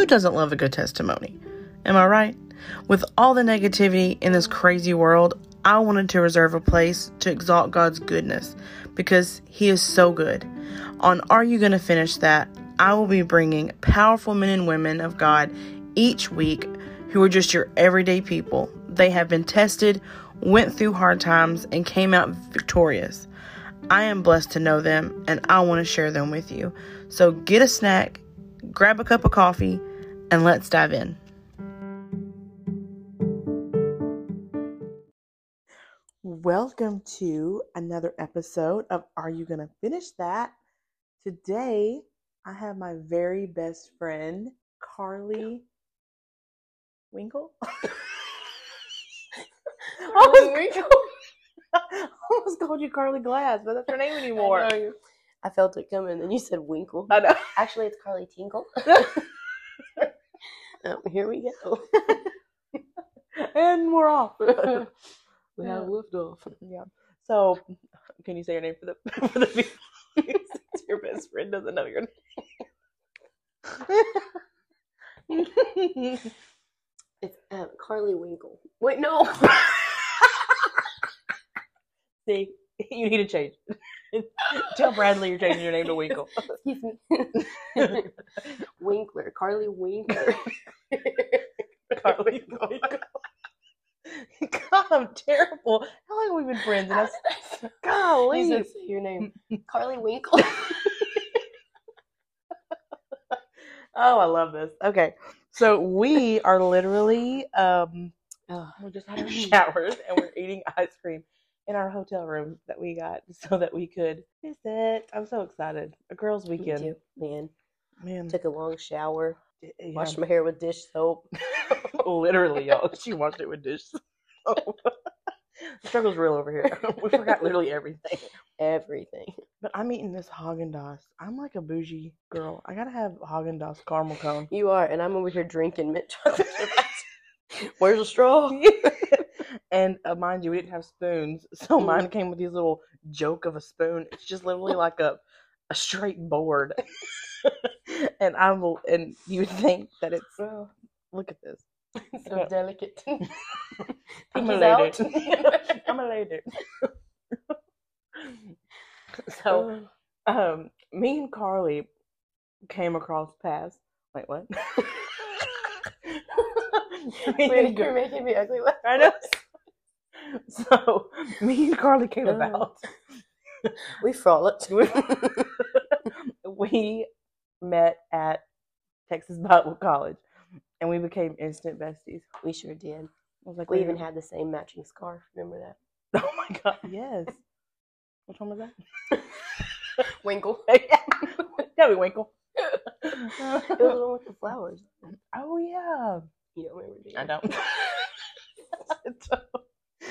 who doesn't love a good testimony? Am I right? With all the negativity in this crazy world, I wanted to reserve a place to exalt God's goodness because He is so good. On Are You Gonna Finish That? I will be bringing powerful men and women of God each week who are just your everyday people. They have been tested, went through hard times, and came out victorious. I am blessed to know them and I want to share them with you. So get a snack, grab a cup of coffee, and let's dive in. Welcome to another episode of Are You Gonna Finish That? Today, I have my very best friend, Carleigh Winkle. Carleigh Winkle. I almost called you Carleigh Glass, but that's her name anymore. I, know I felt it coming, and you said Winkle. I know. Actually, it's Carleigh Tinkle. Um, here we go. and we're off. we have liftoff. Yeah. So, can you say your name for the for the people? Since your best friend doesn't know your name. It's um, Carleigh Winkle. Wait, no. See, you need to change. Tell Bradley you're changing your name to Winkle. Excuse me. Winkler. Carleigh Winkler. Carleigh Winkle. God, I'm terrible. How long have we been friends? And I, You golly. say your name. Carleigh Winkle. Oh, I love this. Okay. So we are literally um Oh, we just had our showers and we're eating ice cream in our hotel room that we got so that we could visit. I'm so excited. A girls' me weekend. too. Man, Man. took a long shower. yeah. Washed my hair with dish soap. literally, y'all. She washed it with dish soap. the struggle's real over here. we forgot literally everything. Everything. But I'm eating this Haagen Dazs. I'm like a bougie girl. I gotta have Haagen Dazs caramel cone. You are, and I'm over here drinking mint chocolate chip. Where's the straw? And uh, mind you, we didn't have spoons, so Mm. mine came with these little joke of a spoon. It's just literally like a a straight board. and I'm and you would think that it's Oh, look at this. so Yeah. delicate. I'm a Pinkies lady. out. I'm a lady. so um me and Carleigh came across paths. Wait, what? Wait, you're making me ugly. I know. So me and Carleigh came Uh. about. We frolicked. we met at Texas Bible College, and we became instant besties. we sure did. Like, We even had the same matching scarf. Remember that? Oh my god, yes. Which one was that? Winkle. yeah, we Winkle. It was the one with the flowers. oh yeah. You don't remember, do you? I don't. I don't.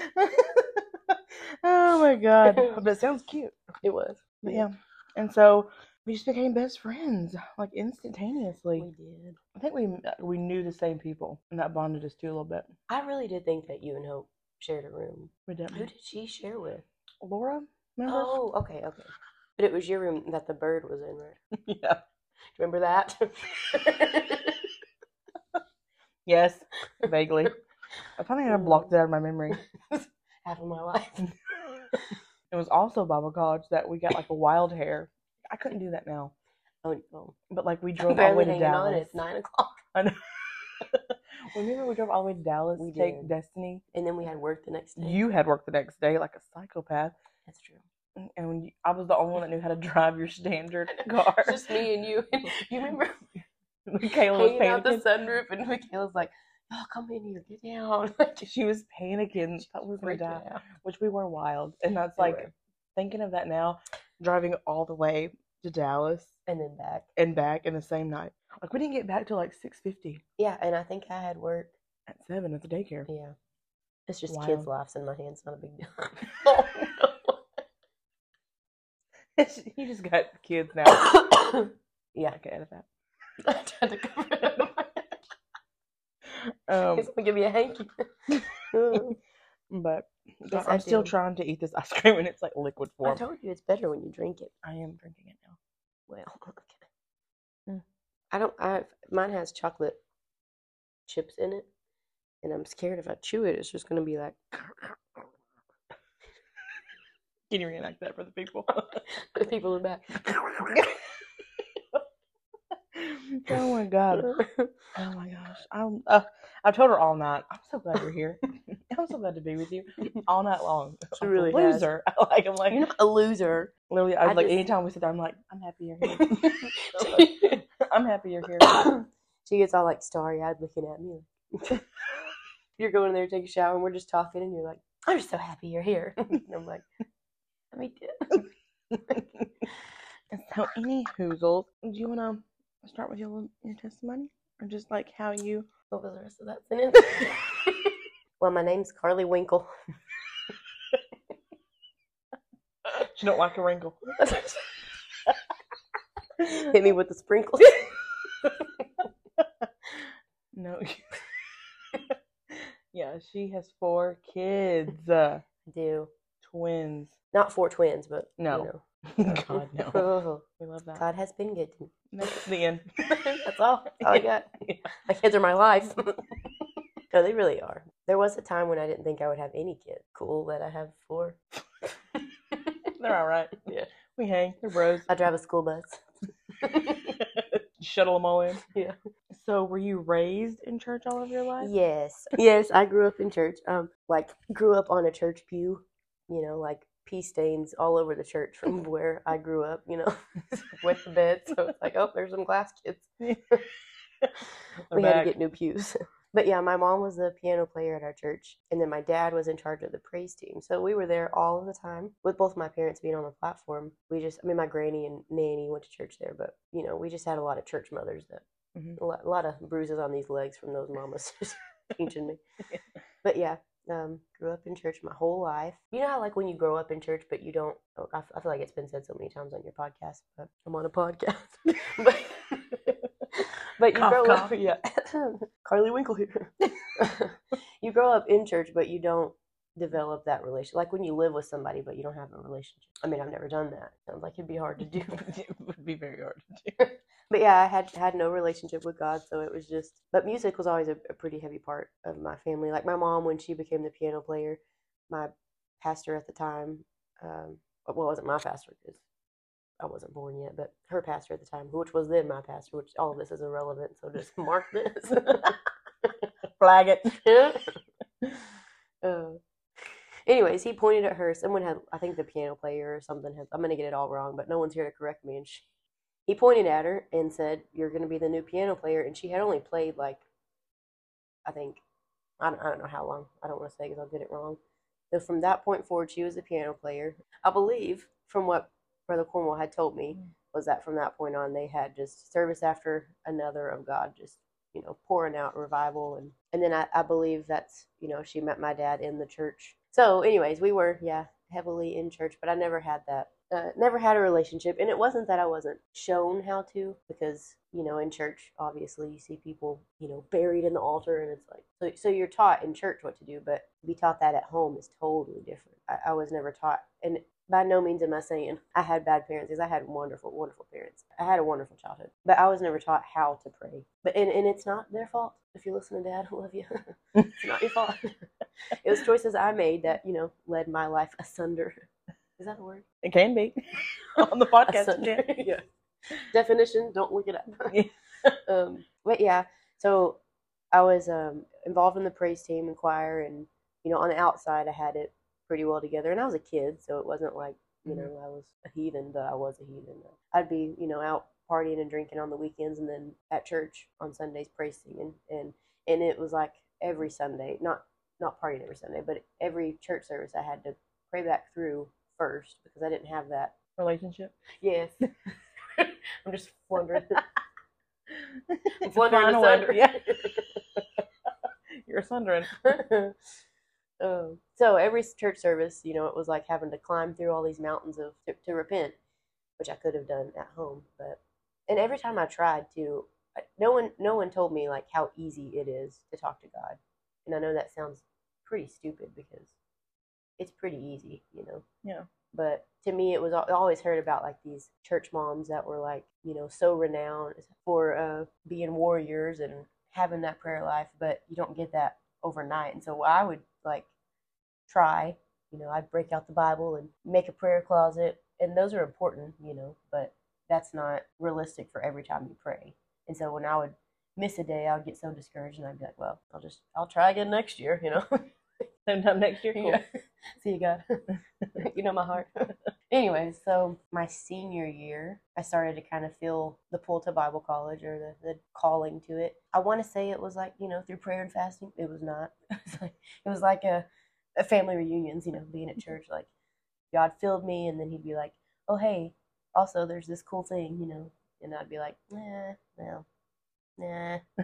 oh my god, but it sounds cute. It was. But yeah, and so we just became best friends like instantaneously. We did. I think we uh, we knew the same people, and that bonded us too a little bit. I really did think that you and Hope shared a room. We did. Who did she share with? Laura, remember? Oh, okay, okay. But it was your room that the bird was in, right? yeah. Remember that? Yes, vaguely. I finally had to block that out of my memory. Half of my life. It was also Bible college that we got like a wild hair. I couldn't do that now, Oh no. but like we drove all the way to hanging on. Dallas. It's nine o'clock. I know. Remember we drove all the way to Dallas We to take. Destiny. And then we had work the next day. You had work the next day like a psychopath, That's true. and when you, I was the only one that knew how to drive your standard car. Just me and you. you remember Michaela was out the sunroof and Michaela's like, Oh, come in here, get down. Like, She was panicking, thought we were gonna die, out. which we were wild. And that's We like were. thinking of that now, driving all the way to Dallas And then back. and back in the same night. Like we didn't get back till like six fifty Yeah, and I think I had work. at seven at the daycare. Yeah. It's just Wild. kids' laughs in my hands. Not a big deal. oh, you just got kids now. yeah. I can edit that. I tried to cover it up. Um, It's gonna give me a hanky. But Yes, I'm I still do. trying to eat this ice cream and it's like liquid form. I told you it's better when you drink it. I am drinking it now. Well, okay. I don't. I mine has chocolate chips in it, and I'm scared if I chew it, it's just gonna be like Can you reenact that for the people? the people in the back. oh my god. Oh my gosh. I'm, uh, I've told her all night. I'm so glad you're here. I'm so glad to be with you all night long. She I'm a really has. loser. I like. I'm like You're not a loser. literally. I was I like, just- anytime we sit there, I'm like, I'm happy you're here. I'm happy you're here. she gets all like starry eyed looking at me. You're going in there to take a shower and we're just talking and you're like, I'm just so happy you're here. and I'm like, let me too. so, any hoozles, do you want to start with your your testimony, or just like how you? What was the rest of that sentence? well, my name's Carleigh Winkle. She don't like a wrinkle. Hit me with the sprinkles. No. yeah, she has four kids, uh, do. twins. Not four twins, but No. You know. God no. Oh, We love that. God has been good to me. That's the end. That's all. That's all I got. My kids are my life. no, they really are. There was a time when I didn't think I would have any kids. Cool that I have four. They're all right. Yeah. We hang. They're bros. I drive a school bus. Shuttle them all in. Yeah. So, were you raised in church all of your life? Yes. Yes, I grew up in church. Um, like grew up on a church pew, you know, like pea stains all over the church from where I grew up, you know, with the bed. So it's like, oh, there's some glass kids. We had to get new pews. But yeah, my mom was the piano player at our church, and then my dad was in charge of the praise team. So we were there all of the time with both my parents being on the platform. We just, I mean, my granny and nanny went to church there, but you know, we just had a lot of church mothers that, Mhm. a, lot, a lot of bruises on these legs from those mamas just teaching me. But yeah, um, grew up in church my whole life. You know how like when you grow up in church, but you don't. Oh, I, f- I feel like it's been said so many times on your podcast, but I'm on a podcast. but but you Cough, grow cough. up, yeah. Carleigh Winkle here. you grow up in church, but you don't develop that relation. Like when you live with somebody, but you don't have a relationship. I mean, I've never done that. Sounds like it'd be hard to do. it would be very hard to do. but yeah, I had had no relationship with God, so it was just. But music was always a, a pretty heavy part of my family. Like my mom, when she became the piano player, my pastor at the time, um, well, it wasn't my pastor because I wasn't born yet, but her pastor at the time, which was then my pastor. Which all of this is irrelevant, so just mark this. Flag it. uh, anyways, he pointed at her. Someone had, I think, the piano player or something. Has, I'm gonna get it all wrong, but no one's here to correct me. And she, he pointed at her and said, "You're gonna be the new piano player." And she had only played like, I think, I don't, I don't know how long. I don't want to say because I'll get it wrong. So from that point forward, she was a piano player. I believe, from what Brother Cornwall had told me, Mm. was that from that point on they had just service after another of God, just you know pouring out revival and and then I, I believe that's you know she met my dad in the church. So, anyways, we were yeah heavily in church, but I never had that. Uh, never had a relationship, and it wasn't that I wasn't shown how to, because you know in church, obviously you see people you know buried in the altar, and it's like so. So you're taught in church what to do, but to be taught that at home is totally different. I, I was never taught, and by no means am I saying I had bad parents, because I had wonderful, wonderful parents. I had a wonderful childhood, but I was never taught how to pray. But and, and it's not their fault. If you listen to Dad, I love you. it's not your fault. it was choices I made that you know led my life asunder. Is that a word? It can be on the podcast. Yeah. Definition. Don't look it up. Yeah. um, but yeah, so I was um, involved in the praise team and choir, and you know, on the outside, I had it pretty well together. And I was a kid, so it wasn't like you Mhm. know I was a heathen, but I was a heathen. I'd be you know out partying and drinking on the weekends, and then at church on Sundays praise singing, and and it was like every Sunday, not not partying every Sunday, but every church service I had to pray back through first because I didn't have that. Relationship. Yes. I'm just wondering. It's Wondering asunder. Yeah. You're sundering. um, so every church service, you know, it was like having to climb through all these mountains of to, to repent, which I could have done at home. But and every time I tried to, no one no one told me like how easy it is to talk to God. And I know that sounds pretty stupid because it's pretty easy, you know. Yeah. but to me it was I always heard about like these church moms that were like you know so renowned for uh, being warriors and having that prayer life but you don't get that overnight and so i would like try you know i'd break out the bible and make a prayer closet and those are important you know but that's not realistic for every time you pray and so when i would miss a day i would get so discouraged and i'd be like well i'll just i'll try again next year you know Sometime next year. Cool. yeah. See you, God. you know my heart. anyway, so my senior year, I started to kind of feel the pull to Bible college or the, the calling to it. I want to say it was like, you know, through prayer and fasting. It was not. It was like, it was like a, a family reunions, you know, being at church. Like, God filled me, and then He'd be like, oh, hey, also, there's this cool thing, you know. And I'd be like, nah, well, nah. I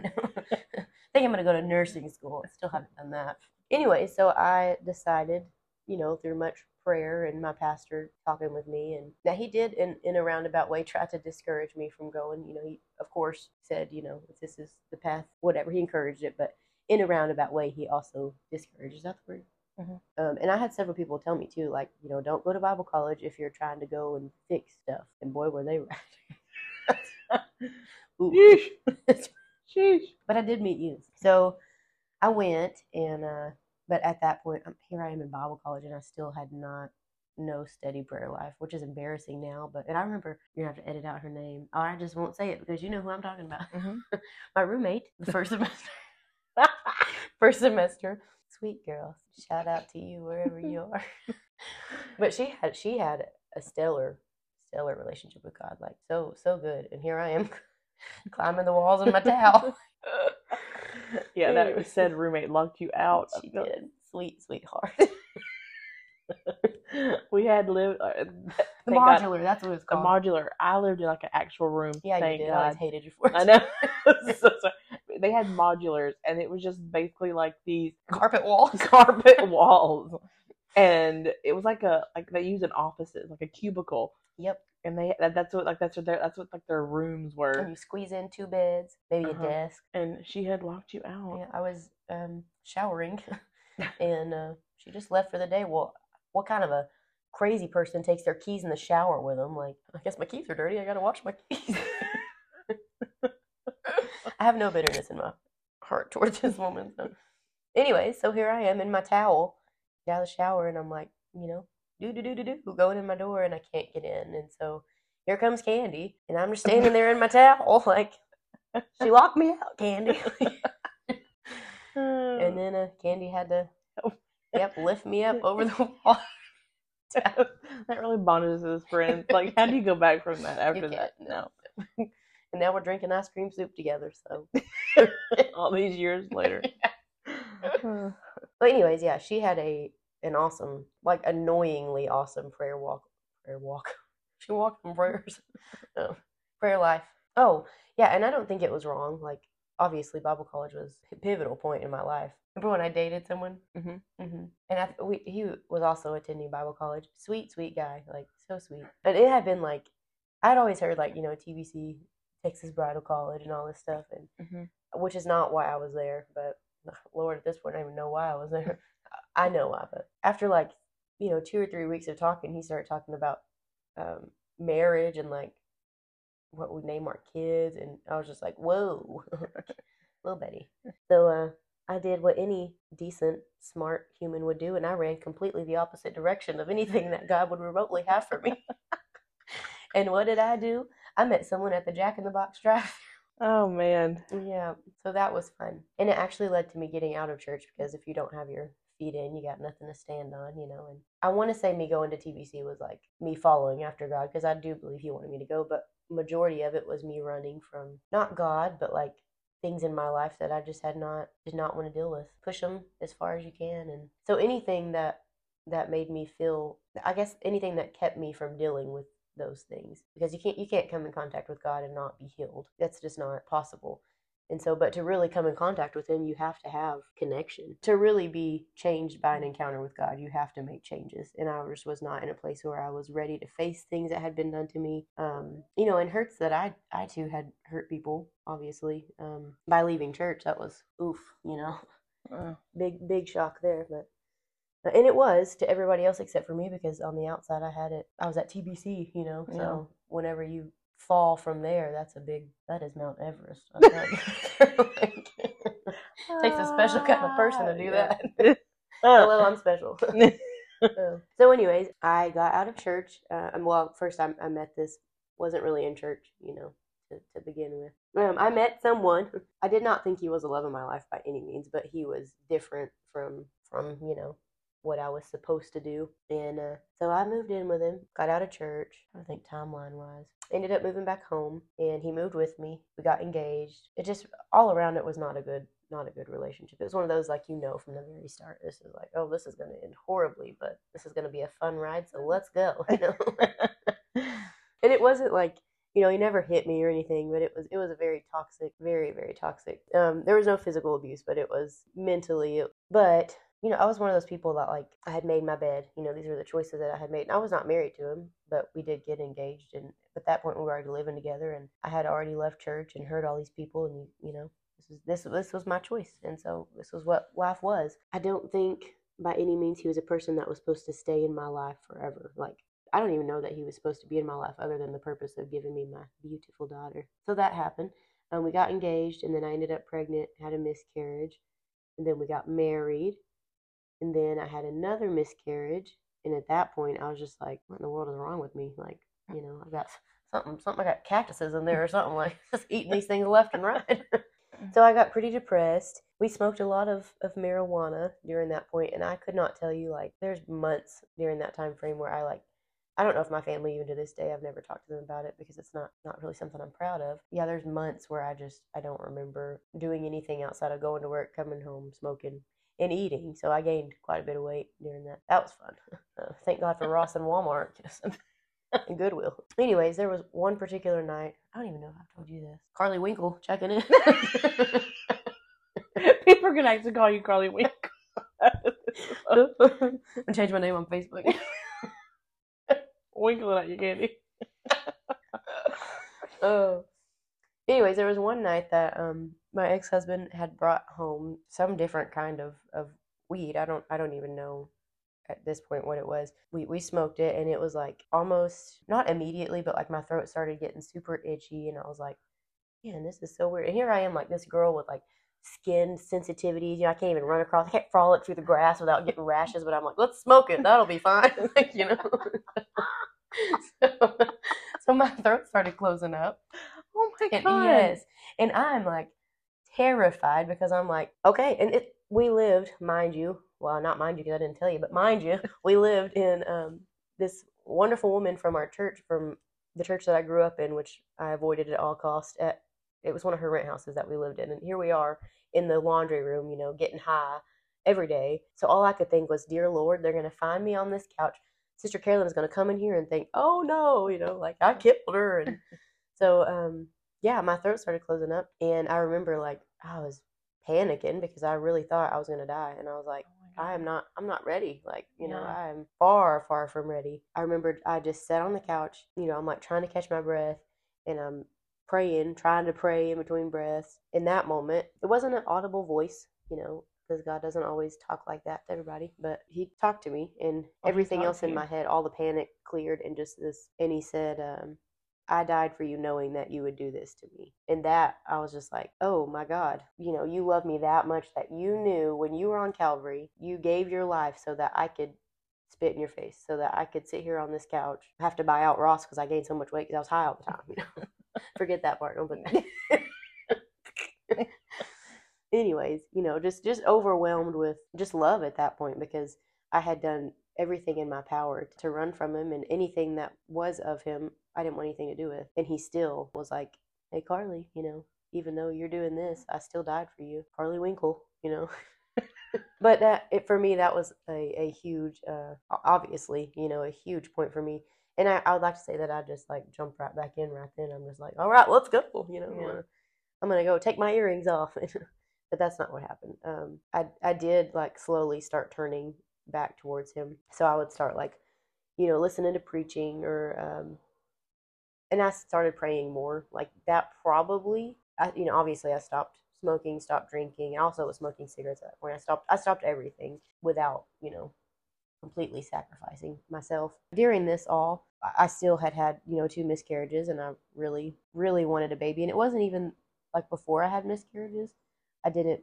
think I'm to go to nursing school. I still haven't done that anyway, so I decided, you know, through much prayer and my pastor talking with me, and now he did in, in a roundabout way try to discourage me from going. You know, he of course said, you know, if this is the path, whatever. He encouraged it, but in a roundabout way, he also discourages. That word. Mm-hmm. Um, and I had several people tell me too, like, you know, don't go to Bible college if you're trying to go and fix stuff. And boy, were they right. Sheesh. Sheesh. But I did meet you. So I went and uh but at that point I'm here I am in Bible college and I still had not no steady prayer life, which is embarrassing now. But and I remember you're gonna have to edit out her name. Or I just won't say it because you know who I'm talking about. Mhm. My roommate, the first semester. first semester. Sweet girl. Shout out to you wherever you are. but she had she had a stellar, stellar relationship with God. Like so, so good. And here I am climbing the walls in my towel. yeah, that said roommate locked you out. She did. Sweet, sweetheart. we had lived uh, The thank God, modular, that's what it's called. The modular. I lived in like an actual room. yeah, thank you did. I always hated you for it. I know. so sorry. They had modulars, and it was just basically like these Carpet walls. carpet walls, and it was like a like they use in offices, like a cubicle, Yep. and they that, that's what like that's what their that's what like their rooms And were. you squeeze in two beds, maybe Uh-huh. a desk. And she had locked you out. Yeah, I was um, showering, and uh, she just left for the day. Well, what kind of a crazy person takes their keys in the shower with them? Like, I guess my keys are dirty. I gotta wash my keys. I have no bitterness in my heart towards this woman. So. Anyway, so here I am in my towel, out of the shower, and I'm like, you know, do do do do do, going in my door, and I can't get in, and so here comes Candy, and I'm just standing there in my towel, like she locked me out, Candy. and then uh, Candy had to, yep, lift me up over the wall. that really bonded us as friends. Like, how do you go back from that after that? no. And now we're drinking ice cream soup together. So, All these years later. but anyways, yeah, she had a an awesome, like annoyingly awesome prayer walk. Prayer walk. She walked in prayers. Oh, prayer life. Oh, yeah, and I don't think it was wrong. Like, obviously, Bible college was a pivotal point in my life. Remember when I dated someone? Mhm. hmm And I, we, he was also attending Bible college. Sweet, sweet guy. Like, so sweet. But it had been like, I'd always heard, like, you know, TBC, Texas Bridal College, and all this stuff. And Mhm. which is not why I was there, but Lord, at this point, I don't even know why I was there. I know why, but after like, you know, two or three weeks of talking, he started talking about um, marriage and like what we name our kids, and I was just like, whoa, little Betty. So uh, I did what any decent, smart human would do, and I ran completely the opposite direction of anything that God would remotely have for me. and what did I do? I met someone at the Jack in the Box drive. Oh man. Yeah, so that was fun. And it actually led to me getting out of church because if you don't have your feet in, you got nothing to stand on, you know. And I want to say me going to TBC was like me following after God because I do believe He wanted me to go, but majority of it was me running from not God, but like things in my life that I just had not did not want to deal with. Push them as far as you can, and so anything that that made me feel, I guess anything that kept me from dealing with those things because you can't you can't come in contact with God and not be healed. That's just not possible. And so, but to really come in contact with Him, you have to have connection. To really be changed by an encounter with God, you have to make changes. And I just was not in a place where I was ready to face things that had been done to me. Um, you know, and hurts that I, I too had hurt people, obviously, um, by leaving church. That was oof, you know, Uh, big, big shock there. But and it was to everybody else except for me because on the outside I had it. I was at TBC, you know. So Yeah. whenever you fall from there, that's a big. That is Mount Everest. I'm telling you. Like, takes a special kind of person to do that. Hello, I'm special. So, anyways, I got out of church. Uh, well, first I, I met this. wasn't really in church, you know, to, to begin with. Um, I met someone. I did not think he was the love of my life by any means, but he was different from from you know what I was supposed to do. And uh, so I moved in with him. Got out of church. I think timeline wise, ended up moving back home, and he moved with me. We got engaged. It just all around it was not a good not a good relationship. It was one of those like you know from the very start. This is like, oh, this is going to end horribly, but this is going to be a fun ride, so let's go. You know. and it wasn't like you know he never hit me or anything, but it was it was a very toxic, very very toxic. Um, there was no physical abuse, but it was mentally. But you know, I was one of those people that like I had made my bed. You know, these were the choices that I had made. And I was not married to him, but we did get engaged, and at that point we were already living together, and I had already left church and heard all these people, and you know this was this this was my choice, and so this was what life was. I don't think by any means he was a person that was supposed to stay in my life forever. Like I don't even know that he was supposed to be in my life other than the purpose of giving me my beautiful daughter. So that happened. Um, we got engaged, and then I ended up pregnant, had a miscarriage, and then we got married, and then I had another miscarriage. And at that point, I was just like, "What in the world is wrong with me?" Like, you know, I've got something, something. I got cactuses in there or something like just eating these things left and right. Mm. so I got pretty depressed. We smoked a lot of, of marijuana during that point, and I could not tell you like there's months during that time frame where I like I don't know if my family even to this day I've never talked to them about it because it's not not really something I'm proud of. Yeah, there's months where I just I don't remember doing anything outside of going to work, coming home, smoking, and eating. So I gained quite a bit of weight during that. That was fun. Uh, thank God for Ross and Walmart and Goodwill. Anyways, there was one particular night. I don't even know if I've told you this. Carleigh Winkle checking in. People are gonna actually call you Carleigh Winkle. I'm change my name on Facebook. Winkling at you, Candy. Oh. Anyways, there was one night that um my ex husband had brought home some different kind of, of weed. I don't I don't even know at this point what it was. We we smoked it and it was like almost not immediately, but like my throat started getting super itchy and I was like, Man, this is so weird. And here I am like this girl with like skin sensitivities. You know, I can't even run across I can't frolic through the grass without getting rashes, but I'm like, let's smoke it, that'll be fine. like, you know. so, so my throat started closing up. Oh my And god. yes, and I'm like terrified because I'm like, okay, and it we lived, mind you, well, not mind you because I didn't tell you, but mind you, we lived in um, this wonderful woman from our church, from the church that I grew up in, which I avoided at all costs. At it was one of her rent houses that we lived in, and here we are in the laundry room, you know, getting high every day. So all I could think was, dear Lord, they're gonna find me on this couch. Sister Carolyn is gonna come in here and think, oh no, you know, like I killed her, and so um, yeah, my throat started closing up, and I remember like I was panicking because I really thought I was gonna die, and I was like. I am not I'm not ready. Like, you know, I am far, far from ready. I remembered I just sat on the couch, you know, I'm like trying to catch my breath and I'm praying, trying to pray in between breaths. In that moment, it wasn't an audible voice, you know, because God doesn't always talk like that to everybody, but he talked to me and Oh, everything else in my head, all the panic cleared and just this and he said, um, I died for you knowing that you would do this to me. And that I was just like, oh my God, you know, you love me that much that you knew when you were on Calvary, you gave your life so that I could spit in your face, so that I could sit here on this couch, have to buy out Ross because I gained so much weight because I was high all the time. You know, forget that part. Anyways, you know, just just overwhelmed with just love at that point because I had done everything in my power to run from him and anything that was of him I didn't want anything to do with. And he still was like, Hey Carleigh, you know, even though you're doing this, I still died for you. Carleigh Winkle, you know. but that it for me that was a, a huge uh obviously, you know, a huge point for me. And I, I would like to say that I just like jumped right back in right then. I'm just like, All right, let's go, you know. I'm Yeah. gonna- I'm gonna go take my earrings off. but that's not what happened. Um, I I did like slowly start turning back towards him. So I would start like, you know, listening to preaching or, um, and I started praying more. Like that probably, I, you know, obviously I stopped smoking, stopped drinking. I also was smoking cigarettes at that point. I stopped. I stopped everything without, you know, completely sacrificing myself. During this all, I- still had had, you know, two miscarriages and I really, really wanted a baby. And it wasn't even like before I had miscarriages. I didn't,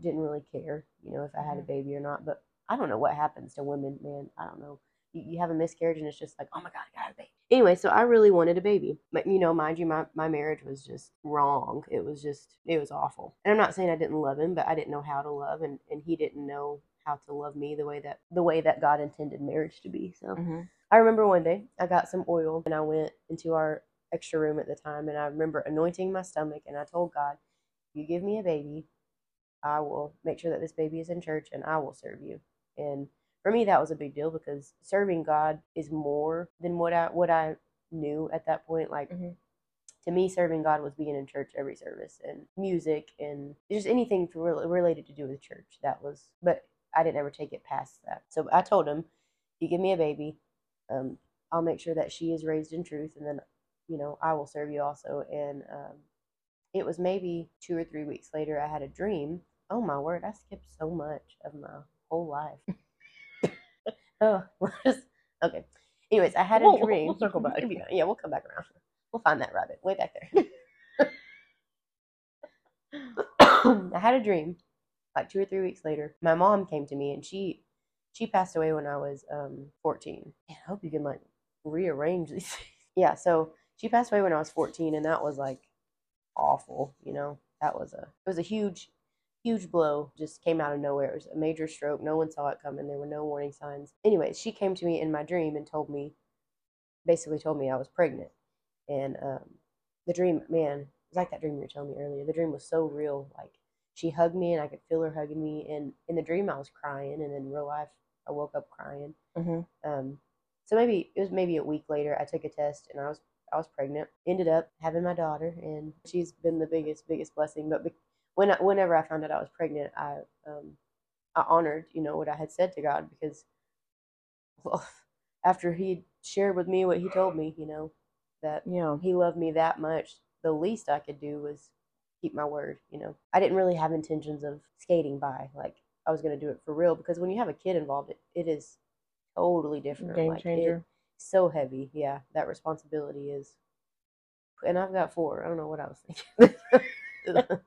didn't really care, you know, if I had a Mhm. baby or not. But I don't know what happens to women, man. I don't know. You, you have a miscarriage and it's just like, oh my God, I got a baby. Anyway, so I really wanted a baby. But, you know, mind you, my, my marriage was just wrong. It was just, it was awful. And I'm not saying I didn't love him, but I didn't know how to love and, and he didn't know how to love me the way that the way that God intended marriage to be. So Mm-hmm. I remember one day I got some oil and I went into our extra room at the time and I remember anointing my stomach and I told God, You give me a baby, I will make sure that this baby is in church and I will serve you. And for me that was a big deal because serving God is more than what I what I knew at that point. Like Mhm. to me serving God was being in church every service and music and just anything for, related to do with church. That was but I didn't ever take it past that. So I told him, You give me a baby, um, I'll make sure that she is raised in truth, and then, you know, I will serve you also. And um, it was maybe two or three weeks later, I had a dream. Oh my word, I skipped so much of my whole life. oh, okay. Anyways, I had a We'll- dream. we'll circle back. Yeah, we'll come back around. We'll find that rabbit way back there. I had a dream like two or three weeks later. My mom came to me and she she passed away when I was um 14. Man, I hope you can like rearrange these things. Yeah, so she passed away when I was 14 and that was like awful, you know. That was a it was a huge huge blow just came out of nowhere. It was a major stroke. No one saw it coming. There were no warning signs. Anyways, she came to me in my dream and told me basically told me I was pregnant. And um the dream, man, it was like that dream you were telling me earlier. The dream was so real. Like she hugged me and I could feel her hugging me. And in the dream, I was crying, and in real life, I woke up crying. Mm-hmm. Um, so maybe it was maybe a week later. I took a test and I was I was pregnant. Ended up having my daughter, and she's been the biggest biggest blessing. But be- when I, whenever I found out I was pregnant, I um I honored you know what I had said to God because well after he shared with me what he told me, you know that Yeah. he loved me that much, the least I could do was keep my word, you know. I didn't really have intentions of skating by, like I was gonna do it for real because when you have a kid involved it, it is totally different. Game like, changer. so heavy, yeah. That responsibility is and I've got four. I don't know what I was thinking.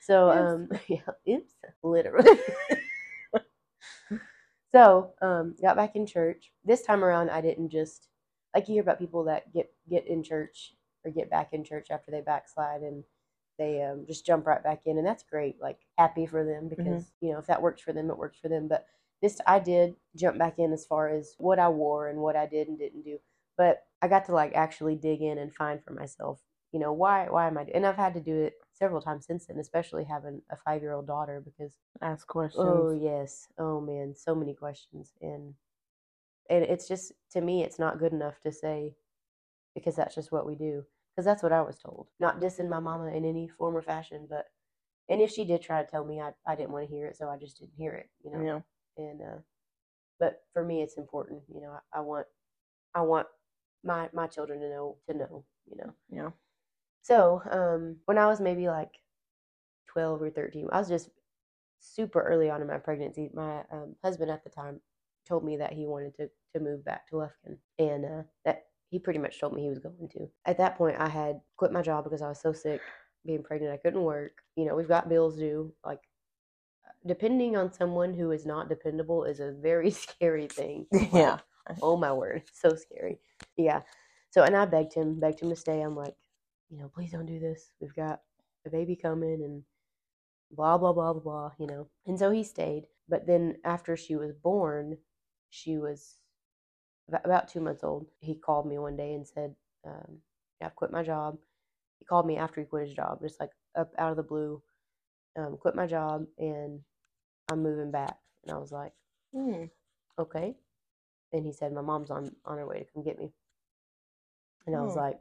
so um yeah, oops, literally. so um got back in church. This time around I didn't just like you hear about people that get get in church or get back in church after they backslide and they um, just jump right back in and that's great like happy for them because you know if that works for them it works for them but this i did jump back in as far as what i wore and what i did and didn't do but i got to like actually dig in and find for myself you know why why am i and i've had to do it several times since then especially having a five year old daughter because Ask questions. Oh yes. Oh man, so many questions and and it's just to me it's not good enough to say because that's just what we do because that's what I was told. Not dissing my mama in any form or fashion, but and if she did try to tell me, I I didn't want to hear it, so I just didn't hear it, you know. Yeah. And uh but for me it's important, you know. I, I want I want my my children to know to know, you know. Yeah. So, um, when I was maybe like 12 or 13, I was just super early on in my pregnancy. My um, husband at the time told me that he wanted to, to move back to Lufkin and uh, that he pretty much told me he was going to. At that point, I had quit my job because I was so sick being pregnant. I couldn't work. You know, we've got bills due. Like, depending on someone who is not dependable is a very scary thing. Yeah. oh my word, so scary. Yeah. So and I begged him, begged him to stay. I'm like, you know, please don't do this. We've got a baby coming and blah blah blah blah blah, you know. And so he stayed. But then after she was born, she was about two months old. He called me one day and said, um, "I've quit my job." He called me after he quit his job, just like up out of the blue. Um, quit my job and I'm moving back. And I was like, Hmm. okay. And he said, my mom's on, on her way to come get me. And I was Hmm. like,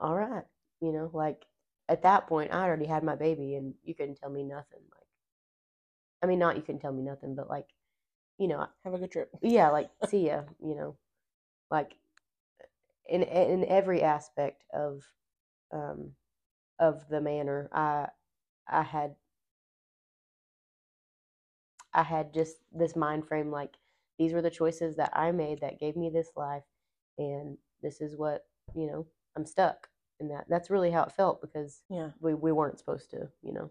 all right. You know, like at that point, I already had my baby and you couldn't tell me nothing. Like, I mean, not you couldn't tell me nothing, but like, you know, Have a good trip. yeah, like, see ya, you know, like in, in every aspect of, um, of the manner, I, I had, I had just this mind frame like, these were the choices that I made that gave me this life, and this is what you know. I'm stuck, and that that's really how it felt because Yeah. we we weren't supposed to, you know.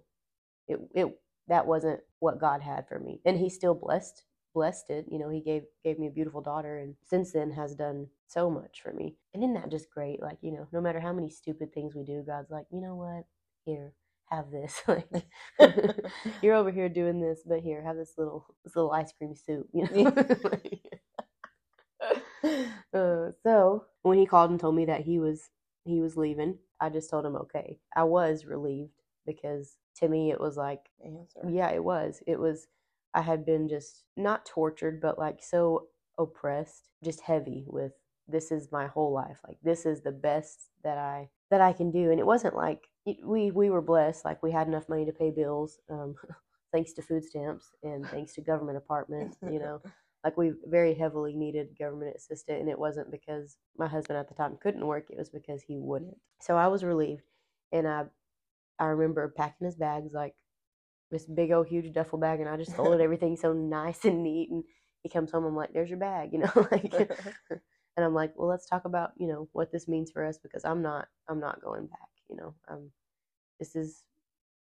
It it that wasn't what God had for me, and He still blessed blessed it. You know, He gave gave me a beautiful daughter, and since then has done so much for me. And isn't that just great? Like you know, no matter how many stupid things we do, God's like, you know what? Here, have this. like you're over here doing this, but here, have this little this little ice cream soup. You know. uh, so when he called and told me that he was he was leaving, I just told him okay. I was relieved because to me it was like Answer. yeah, it was. It was I had been just not tortured, but like so oppressed, just heavy with this is my whole life. Like this is the best that I that I can do. And it wasn't like it- we we were blessed, like we had enough money to pay bills, um, thanks to food stamps and thanks to government apartments, you know. Like we very heavily needed government assistance and it wasn't because my husband at the time couldn't work, it was because he wouldn't. So I was relieved and I I remember packing his bags like this big old huge duffel bag and I just folded everything so nice and neat and he comes home I'm like there's your bag you know like and I'm like well let's talk about you know what this means for us because I'm not I'm not going back you know um this is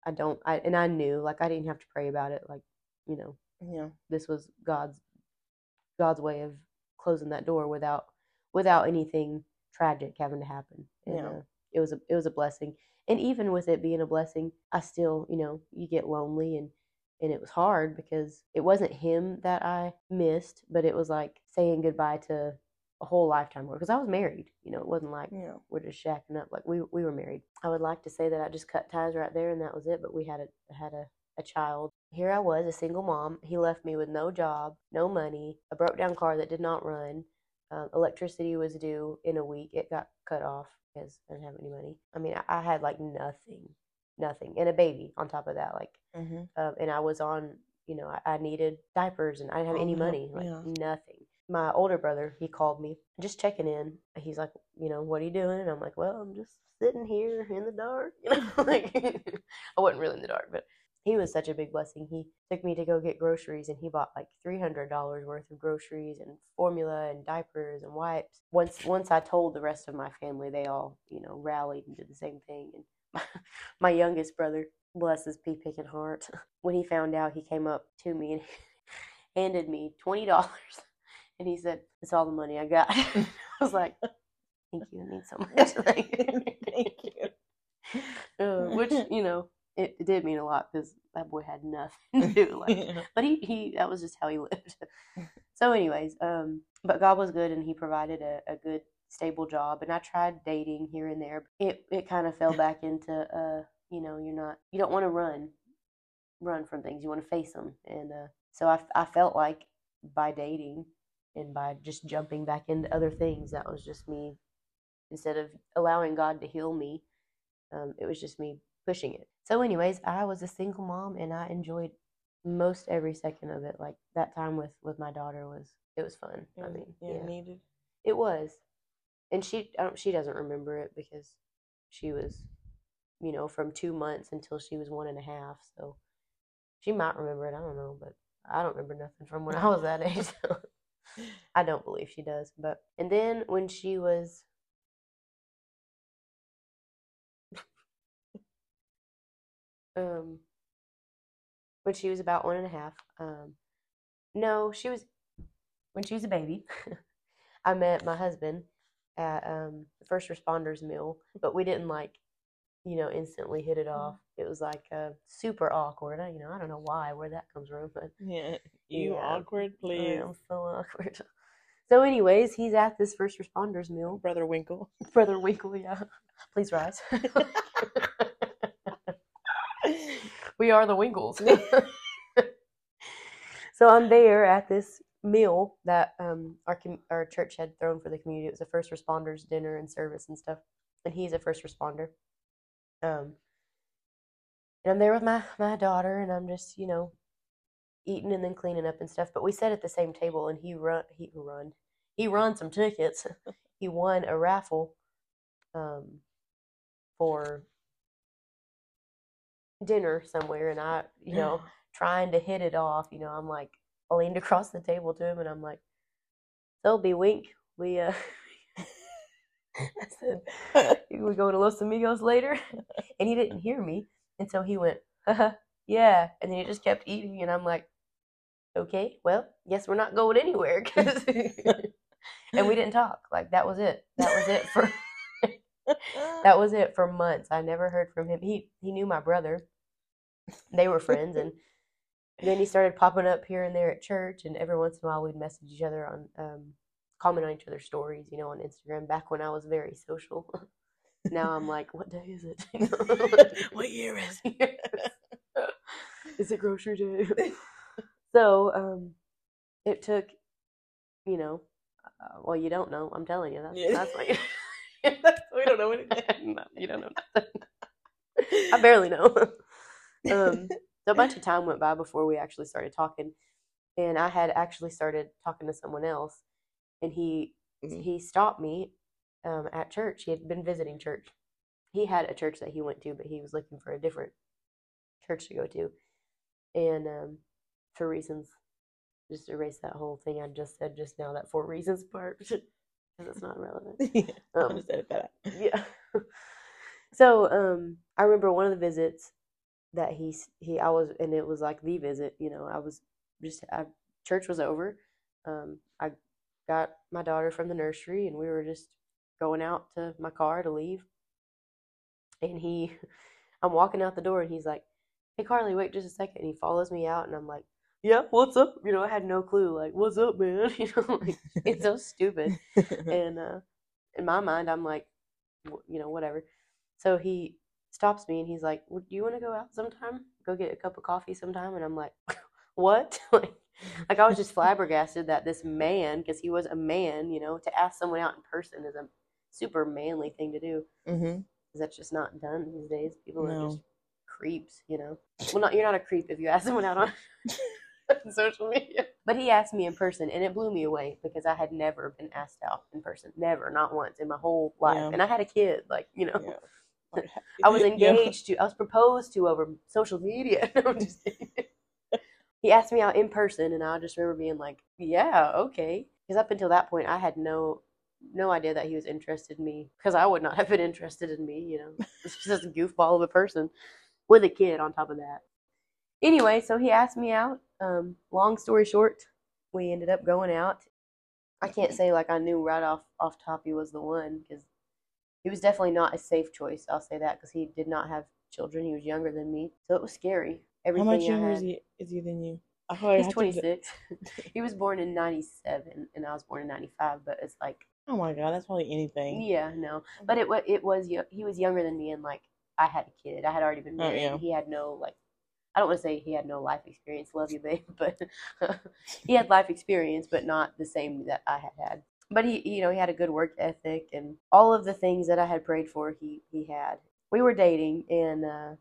I don't I and I knew like I didn't have to pray about it like you know yeah. this was God's God's way of closing that door without without anything tragic having to happen. And, Yeah. uh, it was a it was a blessing. And even with it being a blessing, I still, you know, you get lonely and and it was hard because it wasn't him that I missed, but it was like saying goodbye to a whole lifetime work because I was married. You know, it wasn't like Yeah. we're just shacking up like we we were married. I would like to say that I just cut ties right there and that was it, but we had a had a, a child. Here I was, a single mom. He left me with no job, no money, a broke down car that did not run. Um, electricity was due in a week. It got cut off because I didn't have any money. I mean, I, I had like nothing, nothing, and a baby on top of that. Like, Mm-hmm. um, and I was on, you know, I, I needed diapers and I didn't have Oh, any no. money, like Yeah. nothing. My older brother, he called me, just checking in. He's like, you know, what are you doing? And I'm like, well, I'm just sitting here in the dark. You know, like I wasn't really in the dark, but he was such a big blessing. He took me to go get groceries, and he bought like three hundred dollars worth of groceries and formula and diapers and wipes. Once once I told the rest of my family, they all you know rallied and did the same thing. And my youngest brother, bless his pea picking heart, when he found out, he came up to me and handed me twenty dollars, and he said, "It's all the money I got." I was like, "Thank you, I need so much." Thank you. uh, which you know it, it did mean a lot because that boy had nothing to do. Like, Yeah. but he he that was just how he lived. so, anyways, um, but God was good and He provided a, a good stable job. And I tried dating here and there. It it kind of fell back into uh, you know, you're not you don't want to run run from things. You want to face them. And uh, so I I felt like by dating and by just jumping back into other things, that was just me. Instead of allowing God to heal me, um, it was just me pushing it. So, anyways, I was a single mom, and I enjoyed most every second of it. Like that time with with my daughter was it was fun. It I was- mean, yeah, yeah, needed. it was, and she I don't, she doesn't remember it because she was, you know, from two months until she was one and a half. So she might remember it. I don't know, but I don't remember nothing from when I was that age. So I don't believe she does. But and then when she was um when she was about one and a half, um no, she was when she was a baby. I met my husband at um the first responders meal, but we didn't like you know instantly hit it off. It was like uh, super awkward. I, you know, I don't know why where that comes from, but Yeah. You Yeah. awkward, please. am so awkward. So, anyways, he's at this first responders meal. Brother Winkle. Brother Winkle, yeah. Please rise. we are the Winkles. so I'm there at this meal that um, our com- our church had thrown for the community. It was a first responders dinner and service and stuff, and he's a first responder. Um, and I'm there with my my daughter, and I'm just you know eating and then cleaning up and stuff. But we sat at the same table, and he run he run he run some tickets. he won a raffle um, for dinner somewhere, and I you know trying to hit it off. You know, I'm like I leaned across the table to him and I'm like, "So, be wink, we uh." I said, "We going to Los Amigos later?" And he didn't hear me, and so he went, Haha, "Yeah," and then he just kept eating, and I'm like, "Okay, well, guess we're not going anywhere." 'cause- and we didn't talk. Like that was it. That was it for that was it for months. I never heard from him. He he knew my brother. They were friends, and then he started popping up here and there at church. And every once in a while, we'd message each other on, um, comment on each other's stories, you know, on Instagram. Back when I was very social. now I'm like, what day is it? what year is it is it grocery day? so um, it took, you know, uh, well, you don't know. I'm telling you. That's, Yeah. that's like. we don't know anything. no, you don't know nothing. I barely know. Um, so a bunch of time went by before we actually started talking, and I had actually started talking to someone else, and he Mhm. he stopped me um, at church. He had been visiting church. He had a church that he went to, but he was looking for a different church to go to, and um, for reasons, just erase that whole thing I just said just now. That for reasons part, because it's not relevant. yeah, I Um, understand it better. yeah. so um I remember one of the visits that he he I was and it was like the visit, you know, I was just I, church was over. Um I got my daughter from the nursery and we were just going out to my car to leave. And he I'm walking out the door and he's like, "Hey Carleigh, wait just a second. And he follows me out and I'm like, "Yeah, what's up?" You know, I had no clue like, "What's up, man?" You know, like it's so stupid and uh, in my mind, I'm like, w- you know, whatever. So he stops me and he's like, well, "Do you want to go out sometime? Go get a cup of coffee sometime?" And I'm like, "What?" like, like I was just flabbergasted that this man, because he was a man, you know, to ask someone out in person is a super manly thing to do. mm-hmm. that's just not done these days. People are just creeps, you know. Well, not you're not a creep if you ask someone out on social media. But he asked me in person, and it blew me away because I had never been asked out in person, never, not once in my whole life. Yeah. And I had a kid, like you know, Yeah. I was Yeah. engaged to, I was proposed to over social media. I'm just kidding. he asked me out in person, and I just remember being like, "Yeah, okay." Because up until that point, I had no no idea that he was interested in me because I would not have been interested in me. You know, it's just a goofball of a person with a kid on top of that. Anyway, so he asked me out. Um, long story short, we ended up going out. I can't say like I knew right off off top he was the one because he was definitely not a safe choice. I'll say that because he did not have children. He was younger than me, so it was scary. How much younger is he, is he than you? I He's have to- 26. he was born in 97 and I was born in 95, but it's like Oh my god, that's probably anything. yeah, no. But it was it was he was younger than me and like I had a kid. I had already been Oh, married. yeah. and He had no like I don't want to say he had no life experience. Love you, babe, but he had life experience, but not the same that I had had. But he, you know, he had a good work ethic and all of the things that I had prayed for. He he had. We were dating, and uh,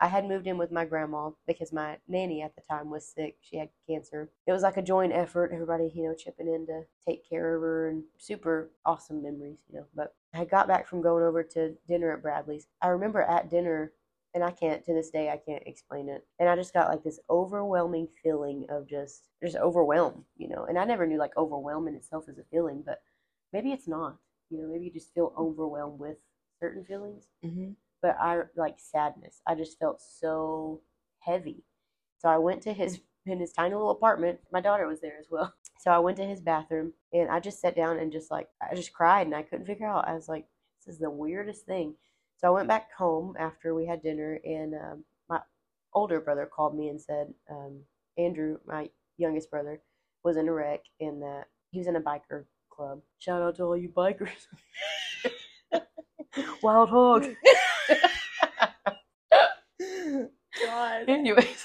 I had moved in with my grandma because my nanny at the time was sick. She had cancer. It was like a joint effort. Everybody, you know, chipping in to take care of her, and super awesome memories, you know. But I got back from going over to dinner at Bradley's. I remember at dinner and I can't to this day I can't explain it. And I just got like this overwhelming feeling of just just overwhelmed, you know. And I never knew like overwhelm in itself is a feeling, but maybe it's not. You know, maybe you just feel overwhelmed with certain feelings. hmm But I like sadness. I just felt so heavy. So I went to his in his tiny little apartment. My daughter was there as well. So I went to his bathroom and I just sat down and just like I just cried and I couldn't figure out. I was like, this is the weirdest thing. So I went back home after we had dinner and um, my older brother called me and said um, Andrew, my youngest brother, was in a wreck and that he was in a biker club. Shout out to all you bikers. Wild hog. God. Anyways,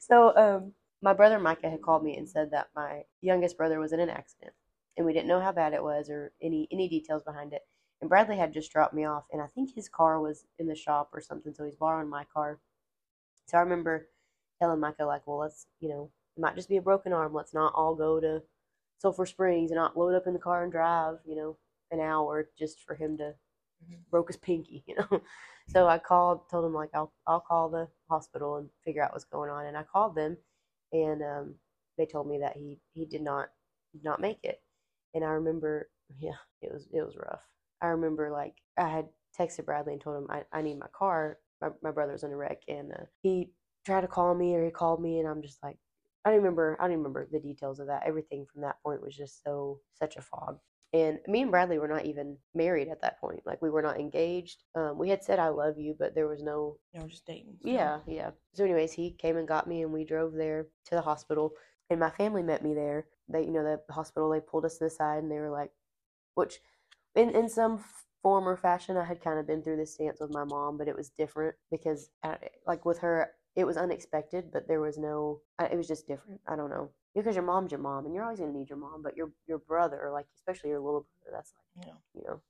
so um, my brother Micah had called me and said that my youngest brother was in an accident, and we didn't know how bad it was or any any details behind it. And Bradley had just dropped me off, and I think his car was in the shop or something, so he's borrowing my car. So I remember telling Micah like, "Well, let's you know, it might just be a broken arm. Let's not all go to Sulphur Springs and not load up in the car and drive, you know, an hour just for him to Mhm. broke his pinky, you know." So I called, told him like I'll I'll call the hospital and figure out what's going on. And I called them, and um, they told me that he he did not did not make it. And I remember, yeah, it was it was rough. I remember like I had texted Bradley and told him I, I need my car. My my brother was in a wreck, and uh, he tried to call me or he called me, and I'm just like. I don't remember. I don't remember the details of that. Everything from that point was just so such a fog. And me and Bradley were not even married at that point. Like we were not engaged. Um, we had said "I love you," but there was no. Know, just dating. so- Yeah, yeah. So, anyways, he came and got me, and we drove there to the hospital. And my family met me there. They, you know, the hospital. They pulled us to the side, and they were like, which, in in some form or fashion, I had kind of been through this dance with my mom, but it was different because, uh, like with her, it was unexpected, but there was no. I- It was just different. I don't know because your mom's your mom, and you're always gonna need your mom, but your your brother, like especially your little brother, that's like Yeah. you know,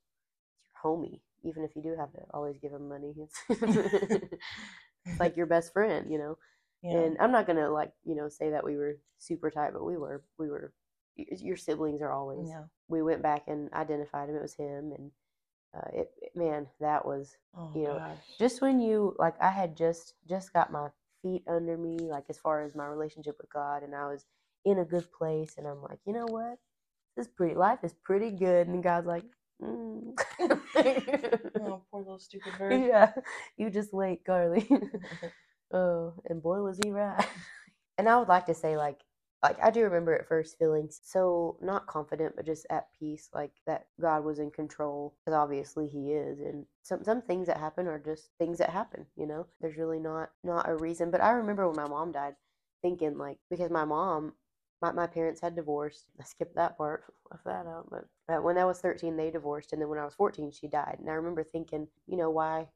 it's your homie. Even if you do have to always give him money, it's like your best friend, you know. Yeah. And I'm not gonna like you know say that we were super tight, but we were. We were. Your siblings are always. We went back and identified him. It was him, and uh, it, man, that was Oh you know, gosh. just when you like I had just just got my feet under me, like as far as my relationship with God, and I was in a good place, and I'm like, you know what, this is pretty life is pretty good, and God's like. Mm. oh, poor little stupid bird. yeah, you just wait, Carleigh. oh, and boy was he right. and I would like to say, like, like I do remember at first feeling so not confident, but just at peace, like that God was in control, because obviously He is. And some some things that happen are just things that happen. You know, there's really not not a reason. But I remember when my mom died, thinking like because my mom. My, my parents had divorced. I skipped that part, left that out. But uh, when I was 13, they divorced, and then when I was 14, she died. And I remember thinking, you know, why,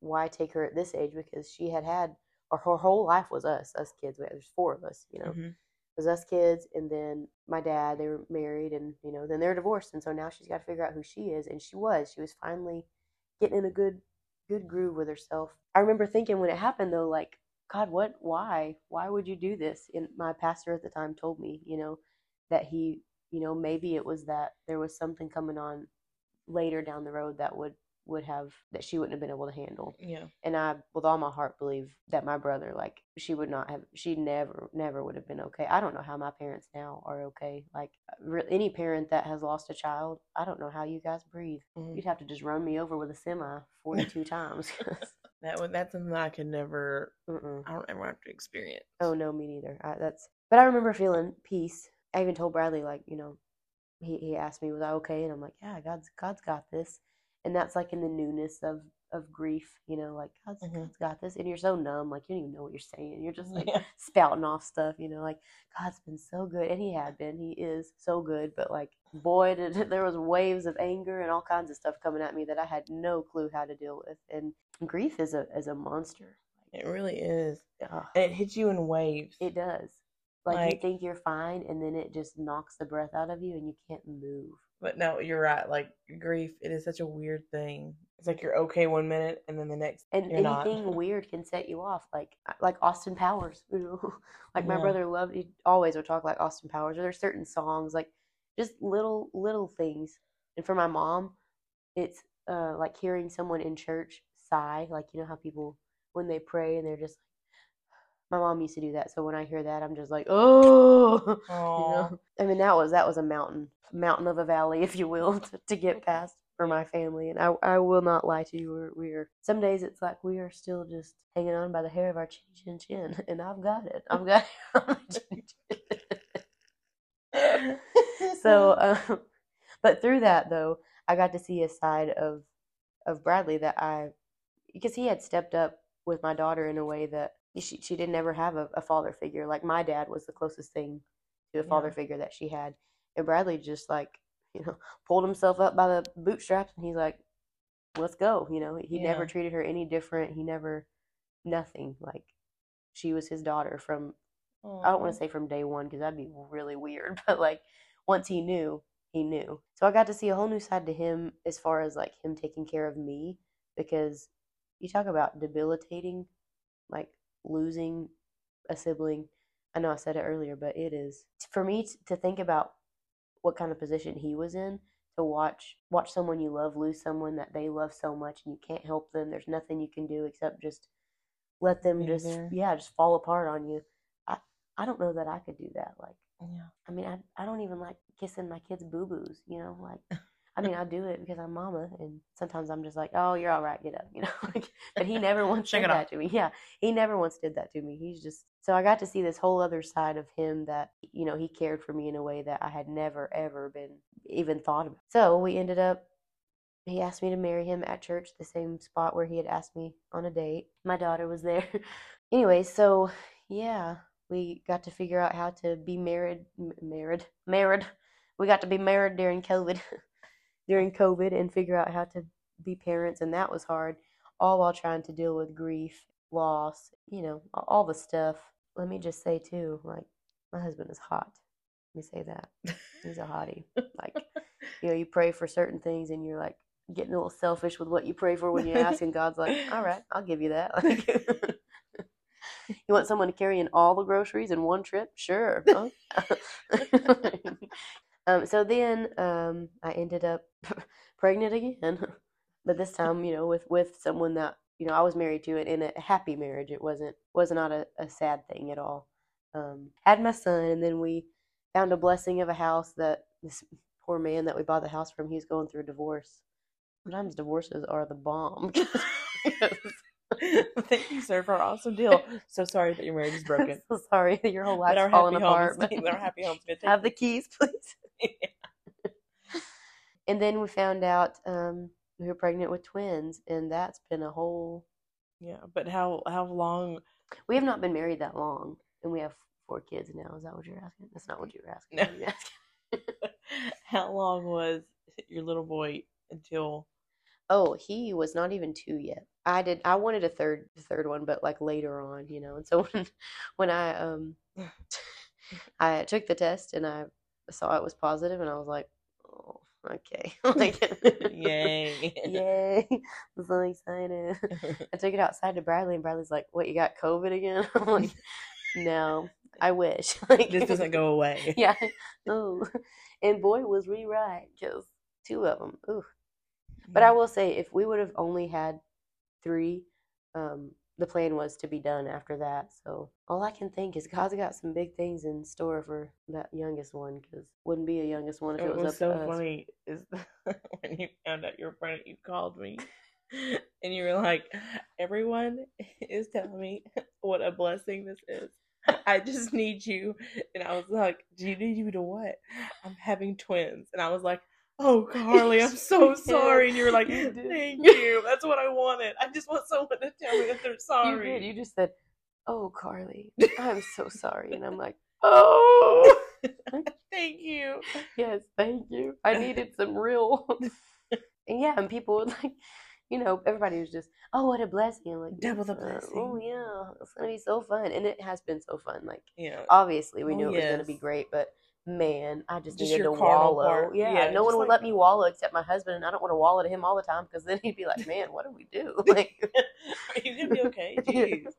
why take her at this age? Because she had had, or her whole life was us, us kids. We- There's four of us, you know, Mhm. Was us kids, and then my dad. They were married, and you know, then they're divorced, and so now she's got to figure out who she is. And she was, she was finally getting in a good, good groove with herself. I remember thinking when it happened though, like, God, what, why, why would you do this? And my pastor at the time told me, you know, that he, you know, maybe it was that there was something coming on later down the road that would would have that she wouldn't have been able to handle Yeah. and i with all my heart believe that my brother like she would not have she never never would have been okay i don't know how my parents now are okay like re- any parent that has lost a child i don't know how you guys breathe Mhm. you'd have to just run me over with a semi 42 times That would that's something I could never. Mm-mm. I don't ever have to experience. Oh no, me neither. I, that's. But I remember feeling peace. I even told Bradley, like, you know, he he asked me, was I okay? And I'm like, yeah, God's God's got this. And that's like in the newness of of grief, you know, like God's, Mhm. God's got this, and you're so numb, like you don't even know what you're saying. You're just like Yeah. spouting off stuff, you know, like God's been so good, and He had been, He is so good. But like, boy, did there was waves of anger and all kinds of stuff coming at me that I had no clue how to deal with. And grief is a is a monster. It really is, Ugh. and it hits you in waves. It does. Like, you think you're fine, and then it just knocks the breath out of you, and you can't move. But no, you're right. Like grief, it is such a weird thing. It's like you're okay one minute, and then the next And you're not. anything weird can set you off, like uh, like Austin Powers. Like my Yeah. brother loved. He always would talk like Austin Powers. Or there's certain songs, like just little little things. And for my mom, it's uh, like hearing someone in church sigh. Like you know how people when they pray and they're just. My mom used to do that, so when I hear that, I'm just like, oh. you know? I mean that was that was a mountain mountain of a valley if you will to, to get past for my family and i i will not lie to you we're, we're some days it's like we are still just hanging on by the hair of our chin chin chin and i've got it i've got it so uh, but through that though i got to see a side of of bradley that i because he had stepped up with my daughter in a way that she, she didn't ever have a, a father figure. Like my dad was the closest thing to a father Yeah. figure that she had. And bradley just like you know pulled himself up by the bootstraps and he's like let's go you know? He never treated her any different. He never nothing. Like she was his daughter from I don't want to say from day one because that'd be really weird, but like once he knew, he knew. So I got to see a whole new side to him as far as like him taking care of me because you talk about debilitating, like losing a sibling. I know I said it earlier, but it is for me t- to think about what kind of position he was in to watch watch someone you love lose someone that they love so much and you can't help them. There's nothing you can do except just let them Be just there. yeah just fall apart on you. I I don't know that I could do that. Like, Yeah. I mean, I I don't even like kissing my kids' boo boos. You know, like. I mean, I do it because I'm mama, and sometimes I'm just like, "Oh, you're all right, get up," you know. Like, but he never once did that off. to me. Yeah, he never once did that to me. He's just so I got to see this whole other side of him that you know he cared for me in a way that I had never ever been even thought about. So we ended up. He asked me to marry him at church, the same spot where he had asked me on a date. My daughter was there. anyway, so yeah, we got to figure out how to be married, m- married, married. We got to be married during COVID, during COVID, and figure out how to be parents, and that was hard. All while trying to deal with grief, loss, you know, all the stuff. Let me just say too, like my husband is hot. Let me say that he's a hottie. Like you know, you pray for certain things, and you're like getting a little selfish with what you pray for when you ask, and God's like, "All right, I'll give you that." Like, you want someone to carry in all the groceries in one trip? Sure. Oh. um, so then um, I ended up pregnant again, but this time, you know, with with someone that you know I was married to, and in a happy marriage. It wasn't was not a, a sad thing at all. Um, had my son, and then we found a blessing of a house that this poor man that we bought the house from, he's going through a divorce. Sometimes divorces are the bomb. Thank you, sir, for our awesome deal. So sorry that your marriage is broken. so sorry that your whole life's falling happy apart. homes, our happy homes Have the keys, please. And then we found out um, we were pregnant with twins, and that's been a whole. Yeah, but how how long? We have not been married that long, and we have four kids now. Is that what you're asking? That's not what you were asking. No. What were you asking? How long was your little boy until? Oh, he was not even two yet. I did. I wanted a third, third one, but like later on, you know. And so when, when I um, I took the test and I saw it was positive, and I was like, okay, like, Yay! yay, I'm so excited. I took it outside to Bradley, and Bradley's like, "What? You got COVID again?" I'm like, "No, I wish." Like, this doesn't go away. yeah. Oh, and boy, was we right, because two of them. Ooh. But I will say, if we would have only had three, um, the plan was to be done after that. So all I can think is God's got some big things in store for that youngest one, because wouldn't be a youngest one if it, It was, was up so to us. funny is when you found out you were pregnant, you called me and you were like, "Everyone is telling me what a blessing this is. I just need you." And I was like, "Do you need you to what?" I'm having twins, and I was like. Oh, Carleigh, I'm so sorry. And you were like. Thank you. That's what I wanted. I just want someone to tell me that they're sorry. You did. You just said, "Oh, Carleigh, I'm so sorry," and I'm like, "Oh, Thank you. yes, thank you. I needed some real." and yeah, and people would like, you know, everybody was just, "Oh, what a blessing!" I'm like, Double the "Yes, uh, Oh yeah, it's gonna be so fun, and it has been so fun. Like Yeah. obviously, we Oh, knew it was gonna be great, but man, I just, Just needed to wallow. part. Yeah, Yeah, no one would like- let me wallow except my husband, and I don't want to wallow to him all the time because then he'd be like, "Man, what do we do?" Like, You're gonna be okay. Jeez.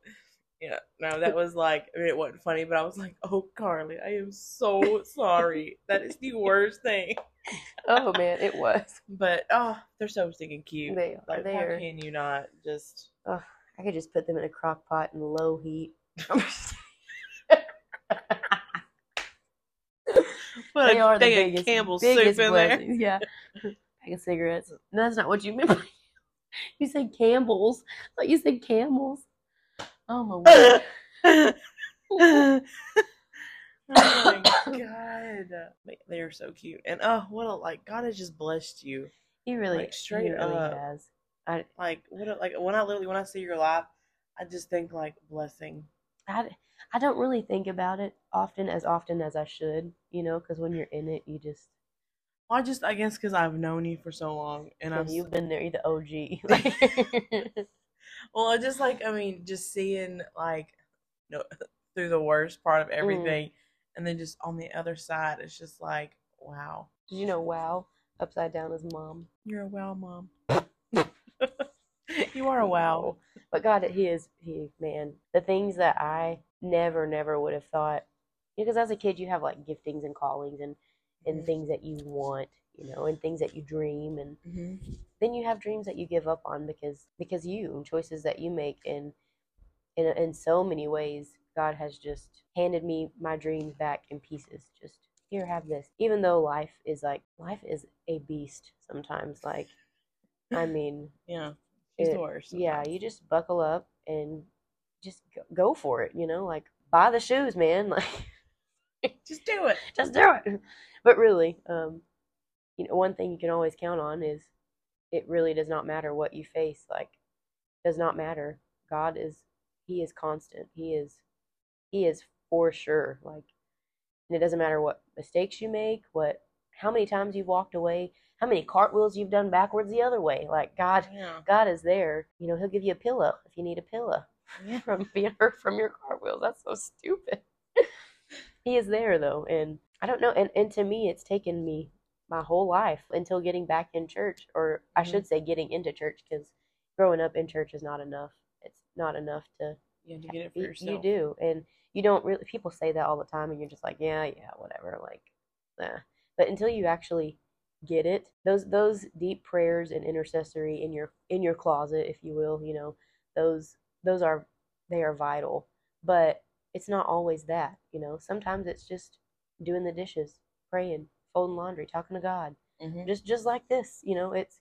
Yeah. No, that was like I mean, it wasn't funny, but I was like, "Oh, Carleigh, I am so sorry. that is the worst thing." oh man, it was. But oh, they're so stinking cute. They are. Like, They how are. can you not just? Oh, I could just put them in a crock pot in low heat. Put they a are the biggest, Campbell's biggest soup in there. Yeah, pack of cigarettes. No, that's not what you meant. you said Campbell's. I thought you said Camels. Oh my word. oh my god, They- they are so cute, and oh, what a like God has just blessed you. He really, Like, straight he really up. has. I, Like what? A, like when I literally when I see your life, I just think like blessing. I, I don't really think about it often as often as I should, you know, because when you're in it, you just Well, I just I guess because I've known you for so long, and and you've been there, you're the OG. well, I just like I mean, just seeing like you know through the worst part of Mm. everything, and then just on the other side, it's just like wow, Did you know Wow upside down is mom? you're a wow mom. You are a wow. But God, he is he man. The things that I never, never would have thought, because as a kid you have like giftings and callings and and Mhm. things that you want, you know, and things that you dream, and hmm then you have dreams that you give up on because because you and choices that you make and in in so many ways God has just handed me my dreams back in pieces. Just here, have this. Even though life is like life is a beast sometimes. Like, I mean, Yeah. She's It- the worst. yeah, you just buckle up and just go, go for it. You know, like buy the shoes, man. Like, just do it. just do it. But really, um, you know, one thing you can always count on is it really does not matter what you face. Like, does not matter. God is, He is constant. He is, He is for sure. Like, and it doesn't matter what mistakes you make, what, how many times you've walked away, how many cartwheels you've done backwards the other way. Like, God, Yeah. God is there. You know, He'll give you a pillow if you need a pillow Yeah. from being hurt from your cartwheels. That's so stupid. he is there though, and I don't know. And and to me, it's taken me my whole life until getting back in church, or I Mhm. should say, getting into church, because growing up in church is not enough. It's not enough to You have to get it for yourself. you do, and you don't really. People say that all the time, and you're just like, yeah, yeah, whatever. Like, nah. But until you actually get it, those those deep prayers and intercessory in your in your closet, if you will, you know, those those are they are vital. But it's not always that, you know. Sometimes it's just doing the dishes, praying, folding laundry, talking to God, Mhm. just just like this, you know. It's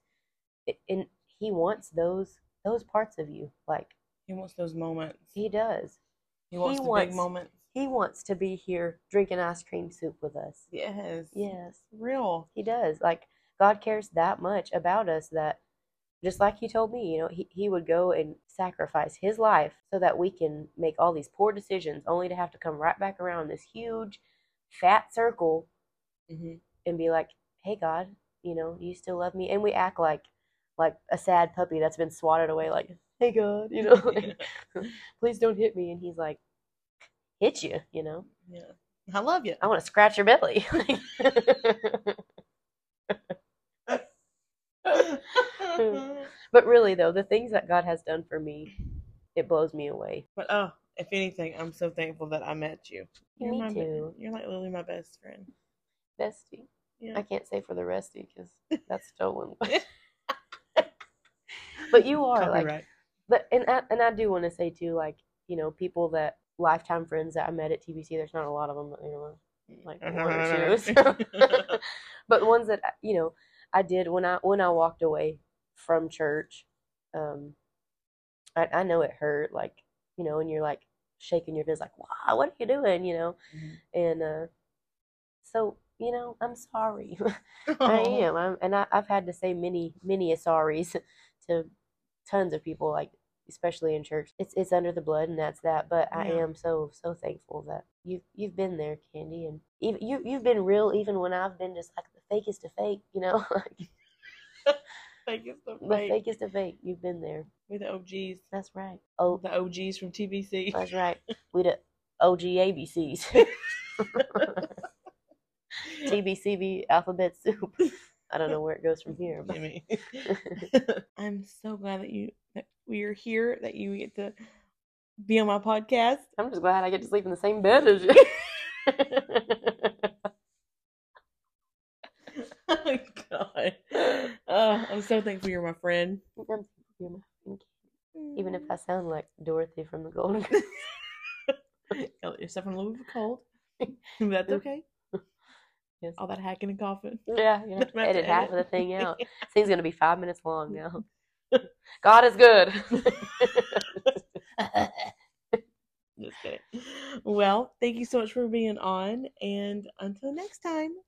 it, and He wants those those parts of you, like He wants those moments. He does. He wants he the wants- big moments. He wants to be here drinking ice cream soup with us. Yes. Yes, Real. he does. Like God cares that much about us that just like he told me, you know, he, he would go and sacrifice his life so that we can make all these poor decisions only to have to come right back around this huge fat circle hmm and be like, "Hey God, you know, you still love me." And we act like like a sad puppy that's been swatted away like, "Hey God, you know, like, please don't hit me." And he's like, "Hit you, you know? yeah. I love you. I want to scratch your belly." But really, though, the things that God has done for me, it blows me away. but oh, if anything, I'm so thankful that I met you. You're Me my be- too. You're like literally my best friend. Bestie. Yeah. I can't say for the restie because that's stolen. but you are like, but and I, and I do want to say too, like you know, people that lifetime friends that I met at TBC. There's not a lot of them, you know, like one or two. but the ones that you know, I did when I when I walked away from church. Um, I I know it hurt, like you know, and you're like shaking your fist, like, wow, what are you doing, you know? Mhm. And uh, so you know, I'm sorry. I am. I'm, and I, I've had to say many, many a sorries to tons of people, like especially in church. It's it's under the blood, and that's that. But I am so so thankful that you you've been there, Candy, and even you you've been real, even when I've been just like the fakest of fake, you know, like Fake is the the fake. fakest of fake. You've been there. We're the OGs. That's right. Oh, The OGs from TBC. that's right. We the OG ABCs. TBCB alphabet soup. I don't know where it goes from here, but I'm so glad that you that we are here, that you get to be on my podcast. I'm just glad I get to sleep in the same bed as you. oh my god. Oh, I'm so thankful you're my friend. I'm- you're my friend. Even if I mm. sound like Dorothy from the Golden Girls. You let yourself in a little bit of a cold. That's okay. Yes. All that hacking and coughing. Yeah, you know, to edit half of the thing out. This thing's gonna be five minutes long now. God is good. Just kidding. Well, thank you so much for being on, and until next time.